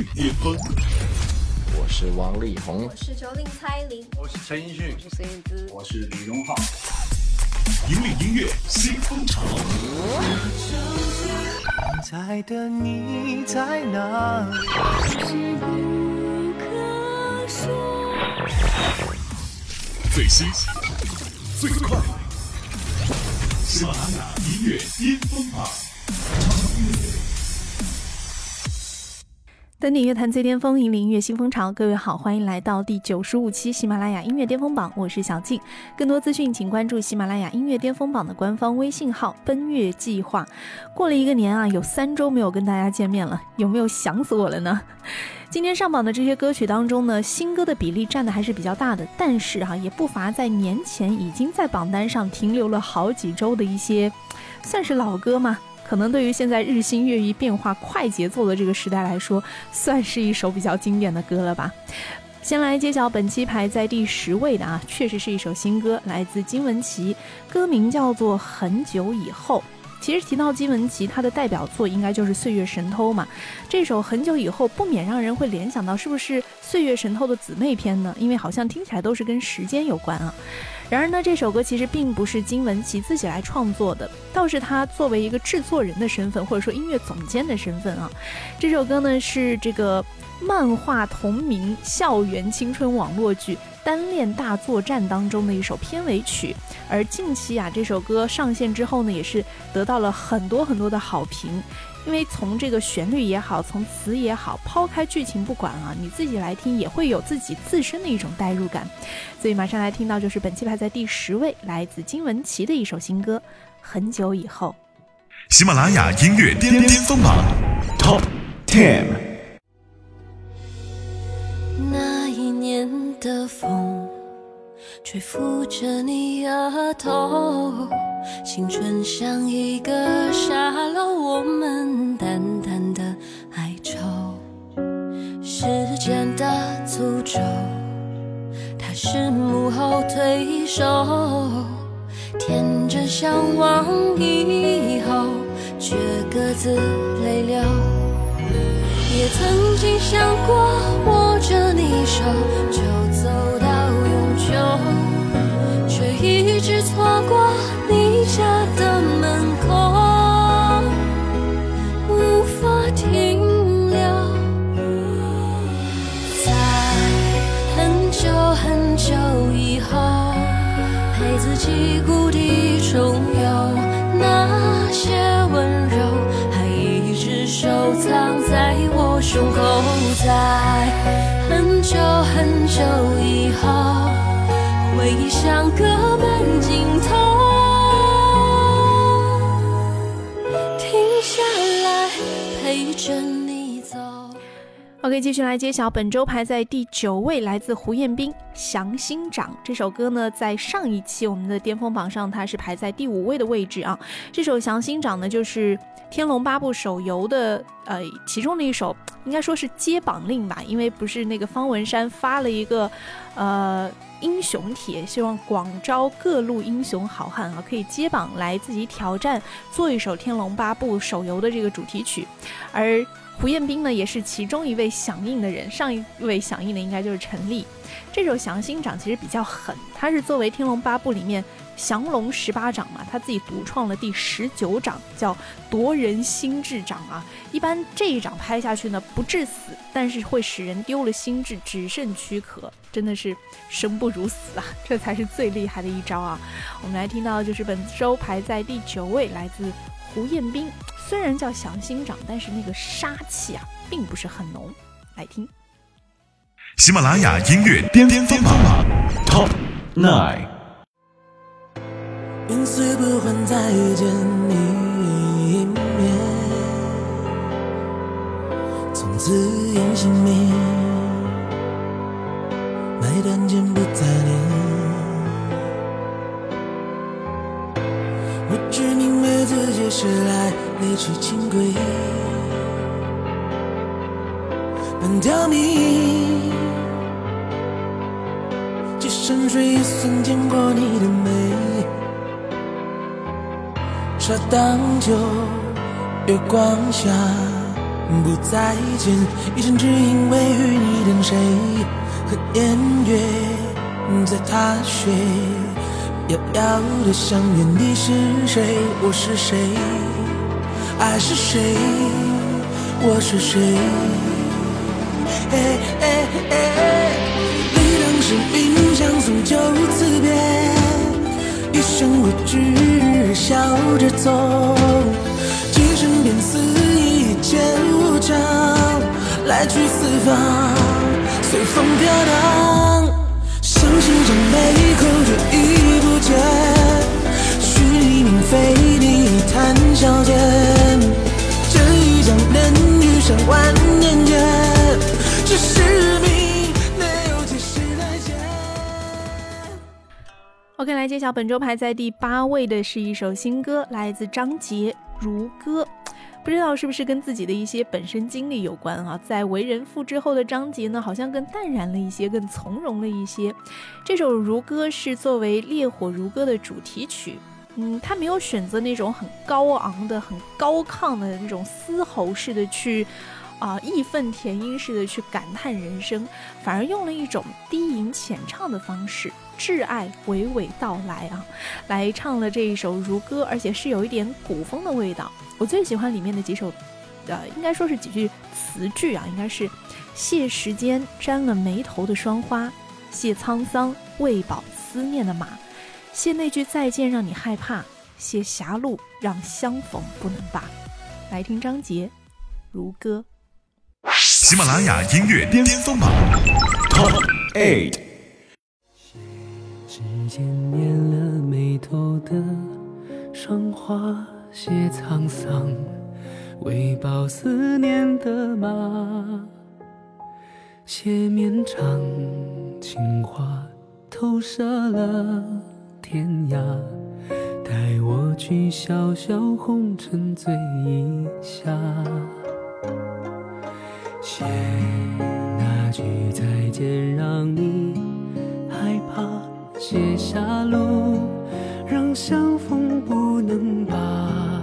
最巅峰。我是王力宏，我是九零蔡琳，我是陈奕迅，我是孙燕姿，我是李荣浩。引领音乐新风潮。在的你在哪里？最新、最快，喜马拉雅音乐巅峰榜。登顶乐坛最巅峰，引领音乐新风潮。各位好，欢迎来到第九十五期喜马拉雅音乐巅峰榜，我是小静。更多资讯，请关注喜马拉雅音乐巅峰榜的官方微信号“奔月计划”。过了一个年啊，有三周没有跟大家见面了，有没有想死我了呢？今天上榜的这些歌曲当中呢，新歌的比例占的还是比较大的，但是哈，也不乏在年前已经在榜单上停留了好几周的一些，算是老歌嘛。可能对于现在日新月异、变化快节奏的这个时代来说，算是一首比较经典的歌了吧。先来揭晓本期排在第十位的啊，确实是一首新歌，来自金玟岐，歌名叫做《很久以后》。其实提到金玟岐，她的代表作应该就是《岁月神偷》嘛。这首《很久以后》不免让人会联想到是不是《岁月神偷》的姊妹篇呢？因为好像听起来都是跟时间有关啊。然而呢，这首歌其实并不是金玟岐自己来创作的，倒是他作为一个制作人的身份，或者说音乐总监的身份啊。这首歌呢是这个漫画同名校园青春网络剧《单恋大作战》当中的一首片尾曲。而近期啊，这首歌上线之后呢，也是得到了很多很多的好评。因为从这个旋律也好，从词也好，抛开剧情不管啊，你自己来听也会有自己自身的一种代入感。所以马上来听到就是本期排在第十位，来自金玟岐的一首新歌《很久以后》。喜马拉雅音乐巅巅峰榜 Top Ten。那一年的风，吹拂着你额头。青春像一个沙漏，我们淡淡的哀愁。时间的诅咒，它是幕后推手。天真向往以后，却各自泪流。也曾经想过握着你手就走到记故地重游，那些温柔还一直收藏在我胸口。在很久很久以后，回忆像个慢镜头。停下来陪着你。OK，继续来揭晓本周排在第九位，来自胡彦斌《祥心掌》这首歌呢，在上一期我们的巅峰榜上，它是排在第五位的位置啊。这首《祥心掌》呢，就是《天龙八部》手游的呃其中的一首，应该说是接榜令吧，因为不是那个方文山发了一个呃。英雄帖，希望广招各路英雄好汉啊，可以接榜来自己挑战，做一首《天龙八部》手游的这个主题曲。而胡彦斌呢，也是其中一位响应的人。上一位响应的应该就是陈粒。这首《降心掌》其实比较狠，它是作为《天龙八部》里面降龙十八掌嘛，他自己独创了第十九掌，叫夺人心智掌啊。一般这一掌拍下去呢，不致死，但是会使人丢了心智，只剩躯壳，真的是生不如死啊！这才是最厉害的一招啊！我们来听到就是本周排在第九位，来自胡彦斌。虽然叫祥心掌，但是那个杀气啊，并不是很浓。来听。喜马拉雅音乐巅巅峰榜 Top Nine。因虽不换再见你一面，从此烟熄灭，买单间不再恋。我只明白自己是来离去轻轨，半条命。沉睡也曾见过你的美，茶当酒，月光下不再见，一生只因为与你等谁？和年月在踏雪，遥遥的相约，你是谁，我是谁，爱是谁，我是谁？你当时应相送就此别，一生为之笑着走，今生便似一剑无常，来去四方，随风飘荡。相信这美口却已不见，虚拟名非你谈笑间，这一江能遇上万年间，只是命没有及时再见。OK，来揭晓本周排在第八位的是一首新歌，来自张杰《如歌》。不知道是不是跟自己的一些本身经历有关啊？在为人父之后的张杰呢，好像更淡然了一些，更从容了一些。这首《如歌》是作为《烈火如歌》的主题曲。嗯，他没有选择那种很高昂的、很高亢的那种嘶吼式的去，啊、义愤填膺式的去感叹人生，反而用了一种低吟浅唱的方式，挚爱娓娓道来啊，来唱了这一首《如歌》，而且是有一点古风的味道。我最喜欢里面的几首，呃，应该说是几句词句啊，应该是谢时间沾了眉头的霜花，谢沧桑喂饱思念的马，谢那句再见让你害怕，谢狭路让相逢不能罢。来听张杰《如歌》。喜马拉雅音乐巅峰榜 Top Eight。指尖捻了眉头的霜花，谢沧桑，喂饱思念的马。谢绵长情话，投射了天涯。带我去小小红尘醉一下。写那句再见，让你；写下路，让相逢不能罢。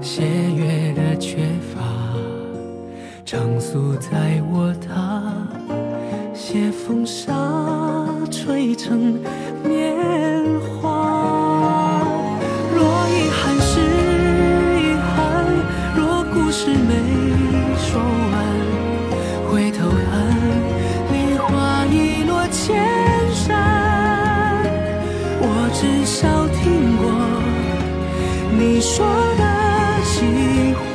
写月的缺乏，常宿在我榻；写风沙，吹成年华。至少听过你说的喜欢，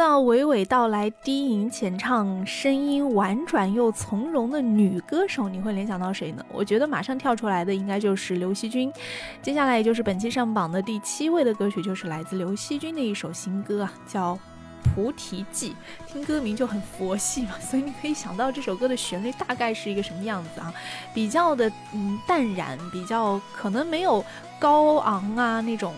到娓娓道来、低吟浅唱、声音婉转又从容的女歌手，你会联想到谁呢？我觉得马上跳出来的应该就是刘惜君。接下来也就是本期上榜的第七位的歌曲，就是来自刘惜君的一首新歌啊，叫《菩提记》。听歌名就很佛系嘛，所以你可以想到这首歌的旋律大概是一个什么样子啊？比较的嗯淡然，比较可能没有高昂啊那种。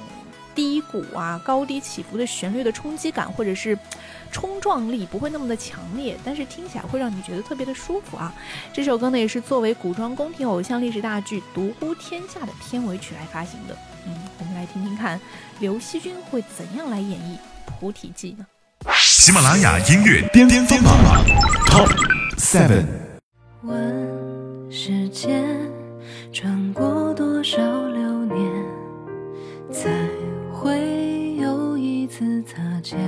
低谷啊，高低起伏的旋律的冲击感，或者是 冲撞力不会那么的强烈，但是听起来会让你觉得特别的舒服啊。这首歌呢也是作为古装宫廷偶像历史大剧《独孤天下》的片尾曲来发行的。嗯，我们来听听看刘惜君会怎样来演绎《菩提记》呢？喜马拉雅音乐巅巅峰榜 Top Seven。问世间转过多少流年，才会有一次擦肩？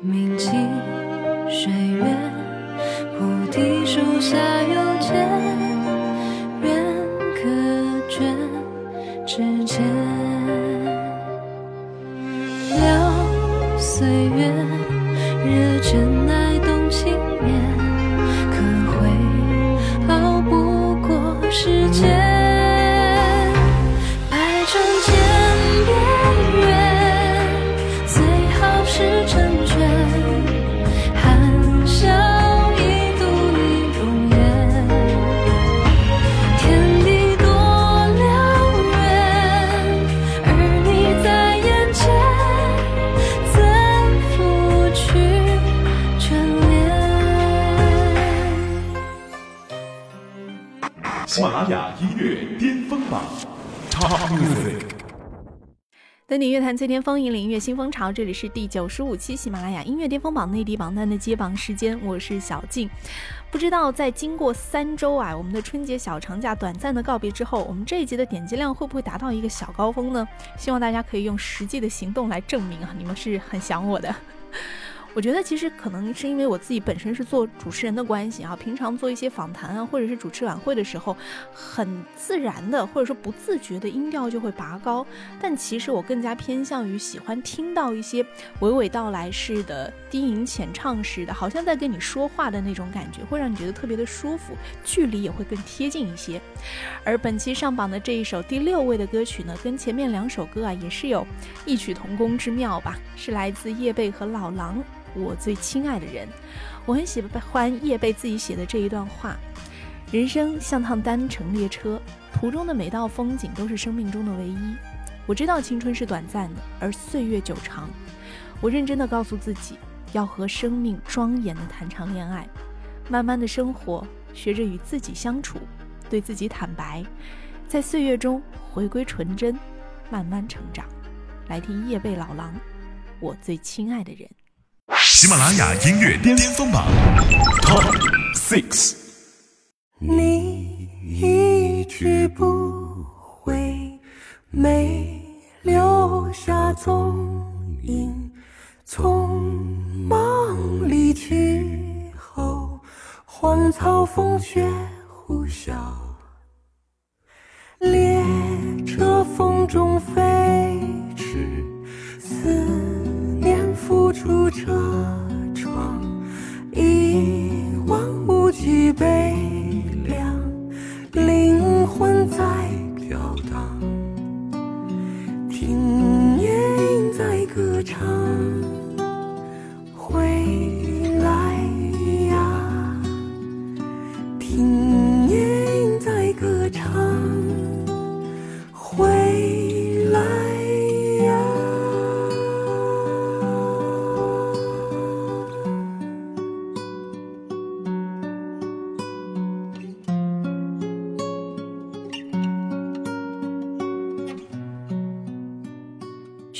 铭记岁月，菩提树下有见，缘可卷指尖。了岁月，热忱乃动情面，登顶乐坛最巅峰，引领音乐新风潮。这里是第九十五期喜马拉雅音乐巅峰榜内地榜单的揭榜时间，我是小静。不知道在经过三周啊，我们的春节小长假短暂的告别之后，我们这一集的点击量会不会达到一个小高峰呢？希望大家可以用实际的行动来证明啊，你们是很想我的。我觉得其实可能是因为我自己本身是做主持人的关系啊，平常做一些访谈啊，或者是主持晚会的时候，很自然的或者说不自觉的音调就会拔高。但其实我更加偏向于喜欢听到一些娓娓道来式的、低吟浅唱式的，好像在跟你说话的那种感觉，会让你觉得特别的舒服，距离也会更贴近一些。而本期上榜的这一首第六位的歌曲呢，跟前面两首歌啊也是有异曲同工之妙吧，是来自叶蓓和老狼。我最亲爱的人，我很喜欢叶蓓自己写的这一段话：人生像趟单程列车，途中的每道风景都是生命中的唯一。我知道青春是短暂的，而岁月久长。我认真的告诉自己，要和生命庄严的谈场恋爱，慢慢的生活，学着与自己相处，对自己坦白，在岁月中回归纯真，慢慢成长。来听叶蓓老狼，我最亲爱的人。喜马拉雅音乐巅峰榜 Top Six。你一去不回，没留下踪影。匆忙离去后，荒草风雪呼啸，列车风中飞驰。不出车窗，一望无际悲凉，灵魂在飘荡，听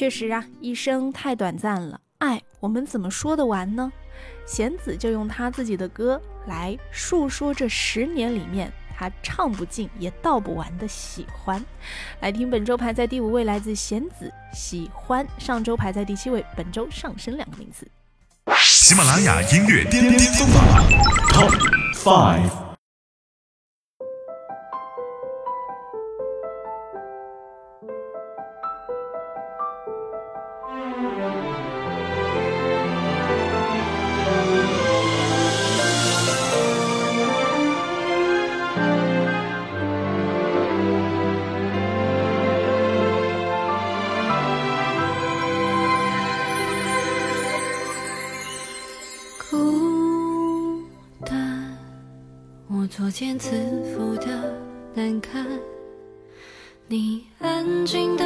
确实啊，一生太短暂了，爱我们怎么说得完呢？弦子就用他自己的歌来述说这十年里面他唱不尽也道不完的喜欢。来听本周排在第五位，来自弦子《喜欢》，上周排在第七位，本周上升两个名次。喜马拉雅音乐巅峰榜 Top Five。作茧自缚的难堪，你安静的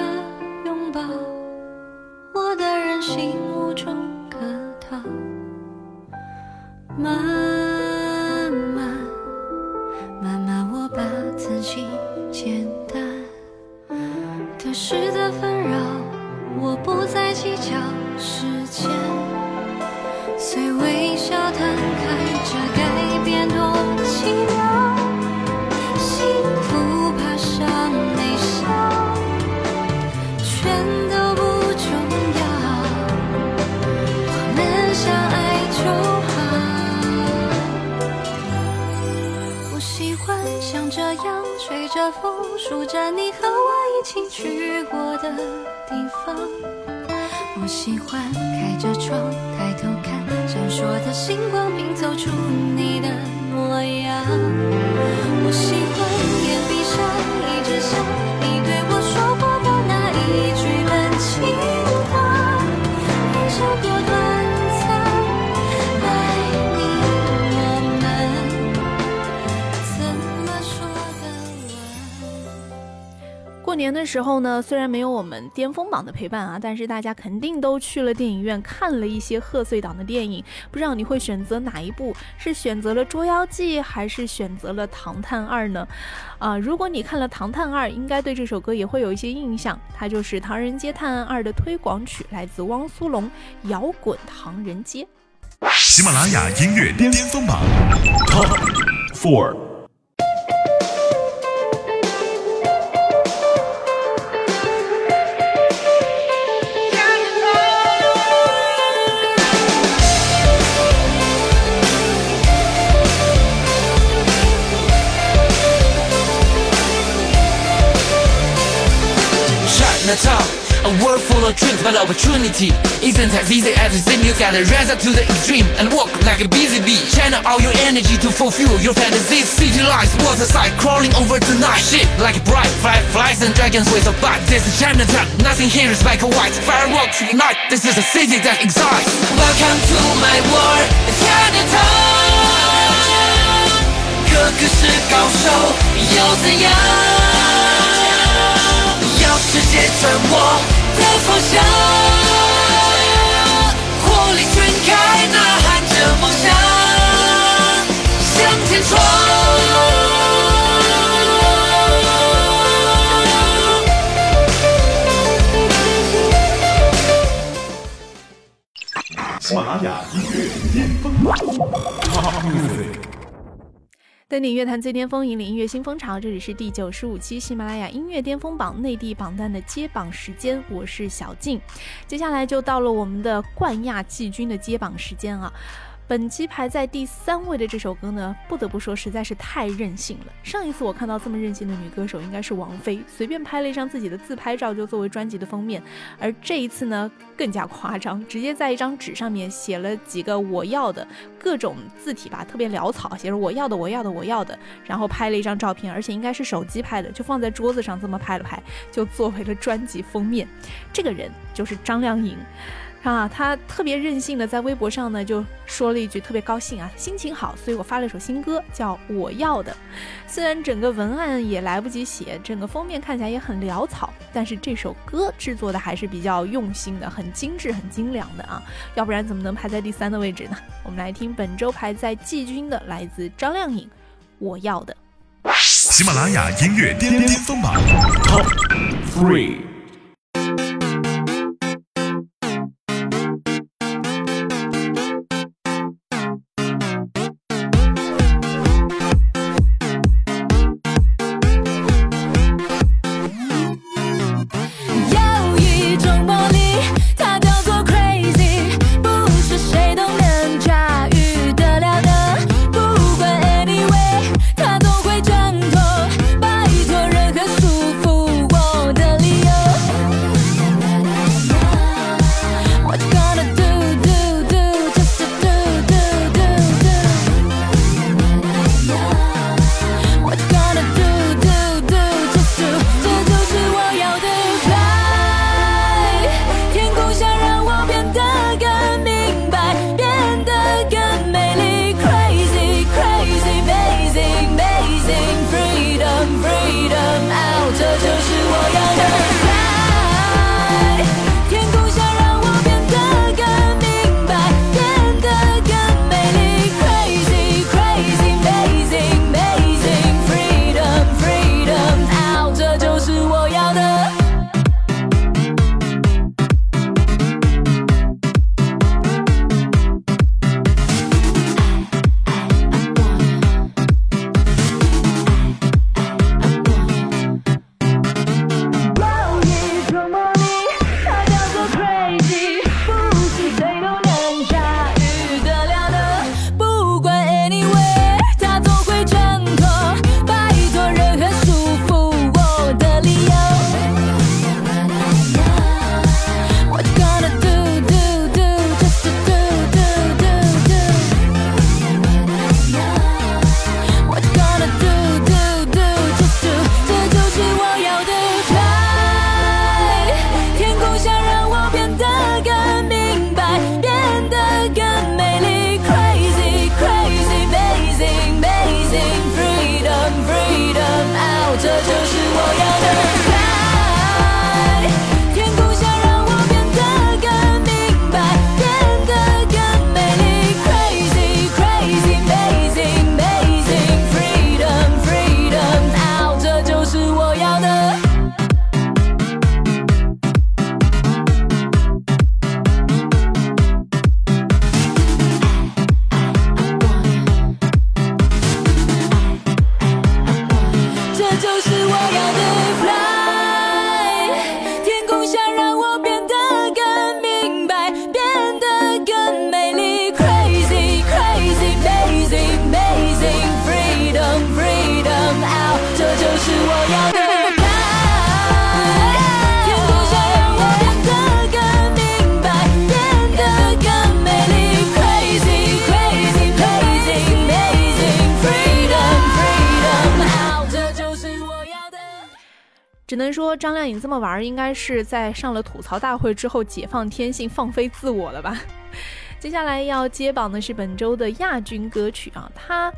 拥抱，我的任性无处可逃。慢我喜欢开着窗，抬头看闪烁的星光，拼凑出你的模样。我喜欢眼闭上，一直想过年的时候呢，虽然没有我们巅峰榜的陪伴啊，但是大家肯定都去了电影院看了一些贺岁档的电影。不知道你会选择哪一部？是选择了《捉妖记》还是选择了《唐探二》呢？啊，如果你看了《唐探二》，应该对这首歌也会有一些印象，它就是《唐人街探案二》的推广曲，来自汪苏泷，《摇滚唐人街》。喜马拉雅音乐巅峰榜 Top Four。a world full of dreams, but opportunity isn't as easy as it seems. You gotta rise up to the extreme and walk like a busy bee. Channel all your energy to fulfill your fantasies. City lights, waterside, crawling over the night. Shit like bright fireflies and dragons with a bite. This is Chinatown, nothing here is black or white. Fireworks ignite, this is a city that excites. Welcome to my world, it's Chinatown. 个个是高手，又怎样？ 世界转我的方向，火力全开，呐喊着梦想，向前冲。喜马拉雅音乐巅峰榜 Top Music。登顶乐坛最巅峰，引领音乐新风潮。这里是第九十五期喜马拉雅音乐巅峰榜内地榜单的揭榜时间，我是小静。接下来就到了我们的冠亚季军的揭榜时间啊！本期排在第三位的这首歌呢，不得不说实在是太任性了。上一次我看到这么任性的女歌手，应该是王菲，随便拍了一张自己的自拍照就作为专辑的封面。而这一次呢，更加夸张，直接在一张纸上面写了几个我要的各种字体吧，特别潦草，写着我要的我要的我要的，然后拍了一张照片，而且应该是手机拍的，就放在桌子上这么拍了拍，就作为了专辑封面。这个人就是张靓颖。啊，他特别任性的在微博上呢，就说了一句特别高兴啊，心情好，所以我发了一首新歌，叫《我要的》。虽然整个文案也来不及写，整个封面看起来也很潦草，但是这首歌制作的还是比较用心的，很精致、很精良的啊，要不然怎么能排在第三的位置呢？我们来听本周排在季军的，来自张靓颖，《我要的》。喜马拉雅音乐巅巅峰榜 Top Three。只能说张靓颖这么玩，应该是在上了吐槽大会之后解放天性、放飞自我了吧？接下来要接榜的是本周的亚军歌曲啊，它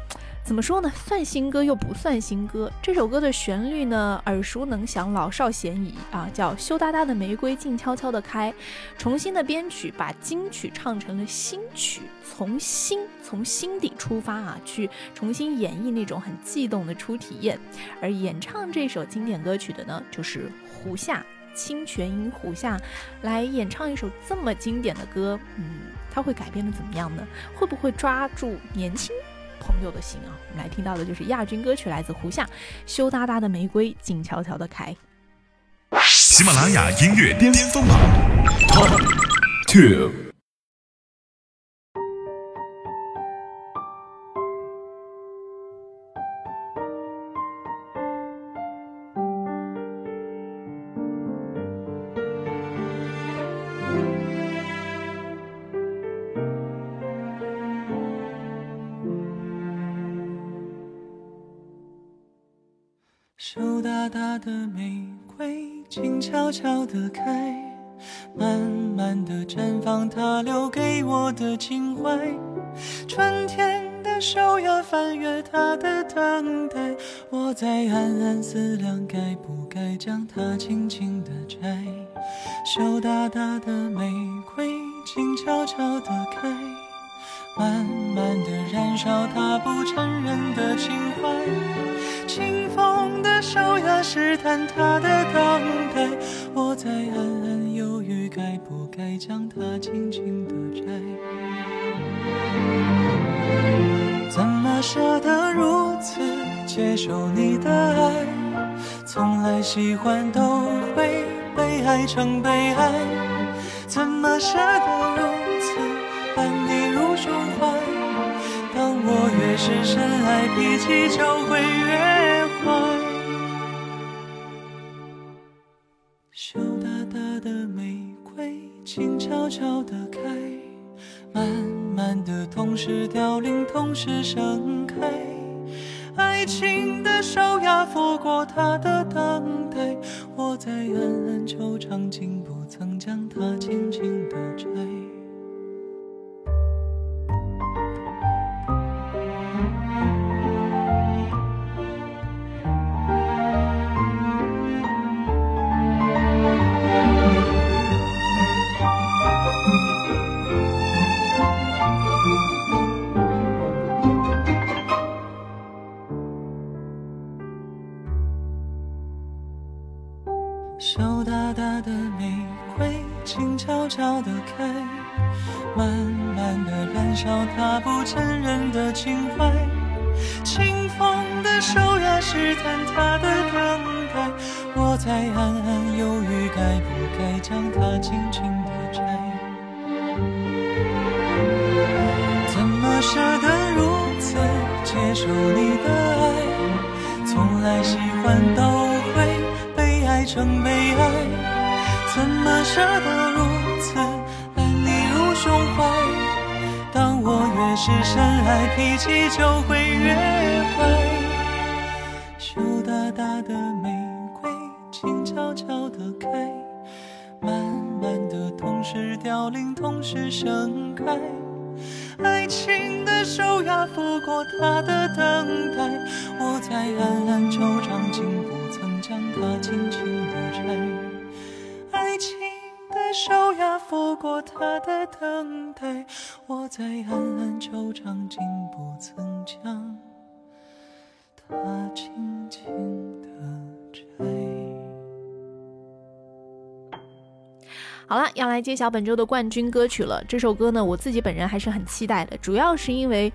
怎么说呢？算新歌又不算新歌。这首歌的旋律呢，耳熟能详，老少咸宜啊，叫《羞答答的玫瑰静悄悄地开》。重新的编曲，把金曲唱成了新曲，从心从心底出发啊，去重新演绎那种很悸动的初体验。而演唱这首经典歌曲的呢，就是胡夏。清泉音胡夏来演唱一首这么经典的歌，嗯，他会改编的怎么样呢？会不会抓住年轻朋友的心啊？我们来听到的就是亚军歌曲，来自胡夏，《羞答答的玫瑰静悄悄的开》。喜马拉雅音乐巅峰榜 Top Two。情怀。春天的手呀，翻阅它的等待，我在暗暗思量，该不该将它轻轻地摘。羞答答的玫瑰，静悄悄地开。慢慢地燃烧它不承认的情怀，风的手呀试探他的等待，我在暗暗犹豫该不该将它轻轻地摘。怎么舍得如此接受你的爱？从来喜欢都会被爱成悲哀，怎么舍得如此安你入胸怀？当我越是深爱，脾气就会越。羞答答的玫瑰，静悄悄地开，慢慢地，同时凋零，同时盛开。爱情的手呀，拂过它的等待，我在暗暗惆怅，竟不曾将它轻轻地摘。受你的爱？从来喜欢都会被爱成悲哀，怎么舍得如此爱你入胸怀？当我越是深爱，脾气就会越坏。羞答答的玫瑰，静悄悄地开，慢慢地，同时凋零，同时盛开。爱情的手呀，拂过他的等待，我在暗暗惆怅，竟不曾将它轻轻地摘。爱情的手呀，拂过他的等待，我在暗暗惆怅，竟不曾将它轻轻好了，要来揭晓本周的冠军歌曲了。这首歌呢，我自己本人还是很期待的，主要是因为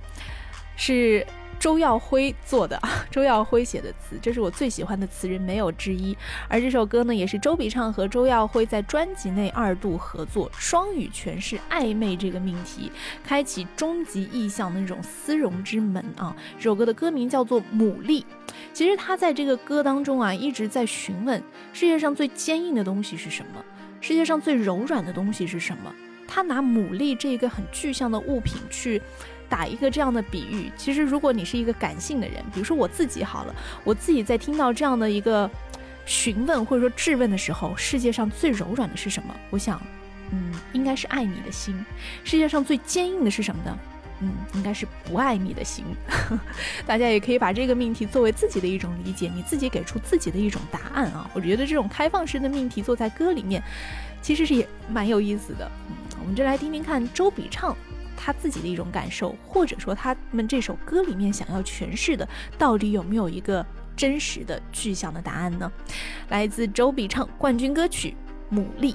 是。周耀辉做 的，周耀辉写的词，这是我最喜欢的词人，没有之一。而这首歌呢，也是周笔畅和周耀辉在专辑内二度合作，双语诠释暧昧这个命题，开启终极意象的那种丝绒之门啊。这首歌的歌名叫做《牡蛎》，其实他在这个歌当中啊，一直在询问世界上最坚硬的东西是什么，世界上最柔软的东西是什么。他拿牡蛎这一个很具象的物品去。打一个这样的比喻，其实如果你是一个感性的人，比如说我自己好了，我自己在听到这样的一个询问或者说质问的时候，世界上最柔软的是什么？我想，嗯，应该是爱你的心。世界上最坚硬的是什么呢？嗯，应该是不爱你的心。大家也可以把这个命题作为自己的一种理解，你自己给出自己的一种答案啊。我觉得这种开放式的命题做在歌里面，其实是也蛮有意思的。嗯，我们就来听听看周笔畅。他自己的一种感受，或者说他们这首歌里面想要诠释的，到底有没有一个真实的具象的答案呢？来自周笔畅冠军歌曲《牡蛎》，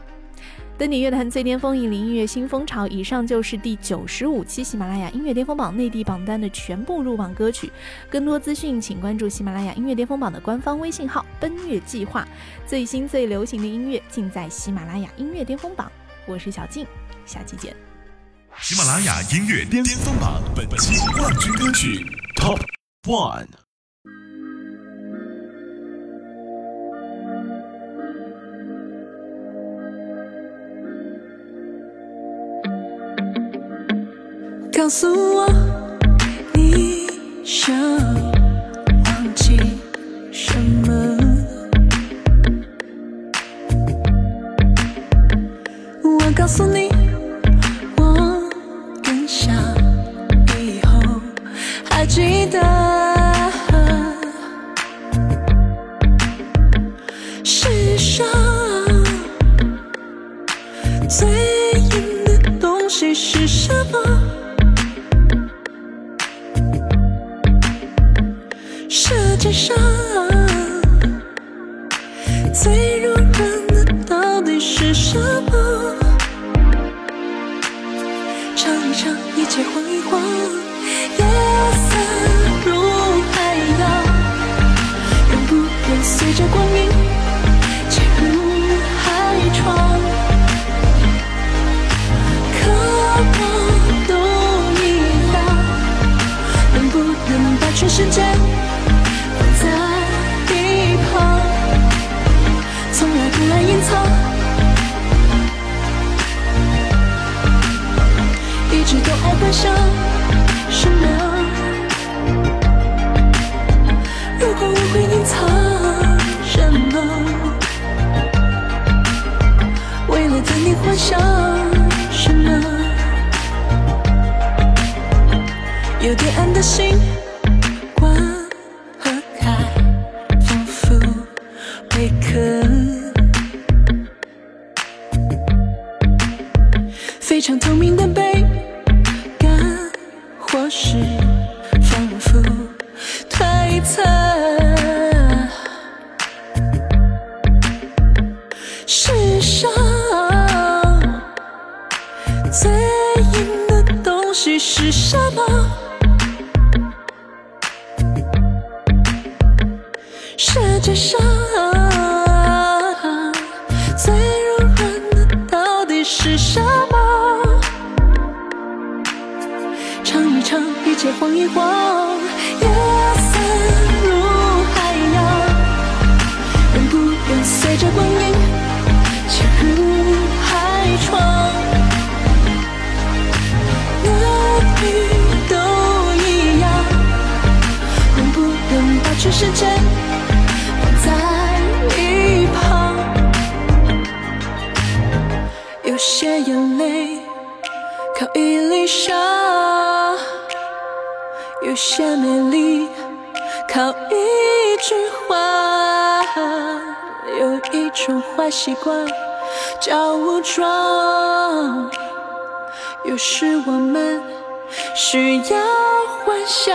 登顶乐坛最巅峰，引领音乐新风潮。以上就是第九十五期喜马拉雅音乐巅峰榜内地榜单的全部入榜歌曲。更多资讯，请关注喜马拉雅音乐巅峰榜的官方微信号“奔月计划”。最新最流行的音乐尽在喜马拉雅音乐巅峰榜。我是小静，下期见。喜马拉雅音乐巅峰榜本期冠军歌曲 Top One。告诉我，你想忘记什么？我告诉你。我更想以后还记得想什么？如果我会隐藏什么？为了等你幻想什么？有点暗的心，唱一，切晃一晃，夜色如海洋，能不能随着光阴潜入海床？全世界放在一旁，有些眼泪靠一粒沙，有些美丽靠一句话，有一种坏习惯叫武装，有时我们需要幻想。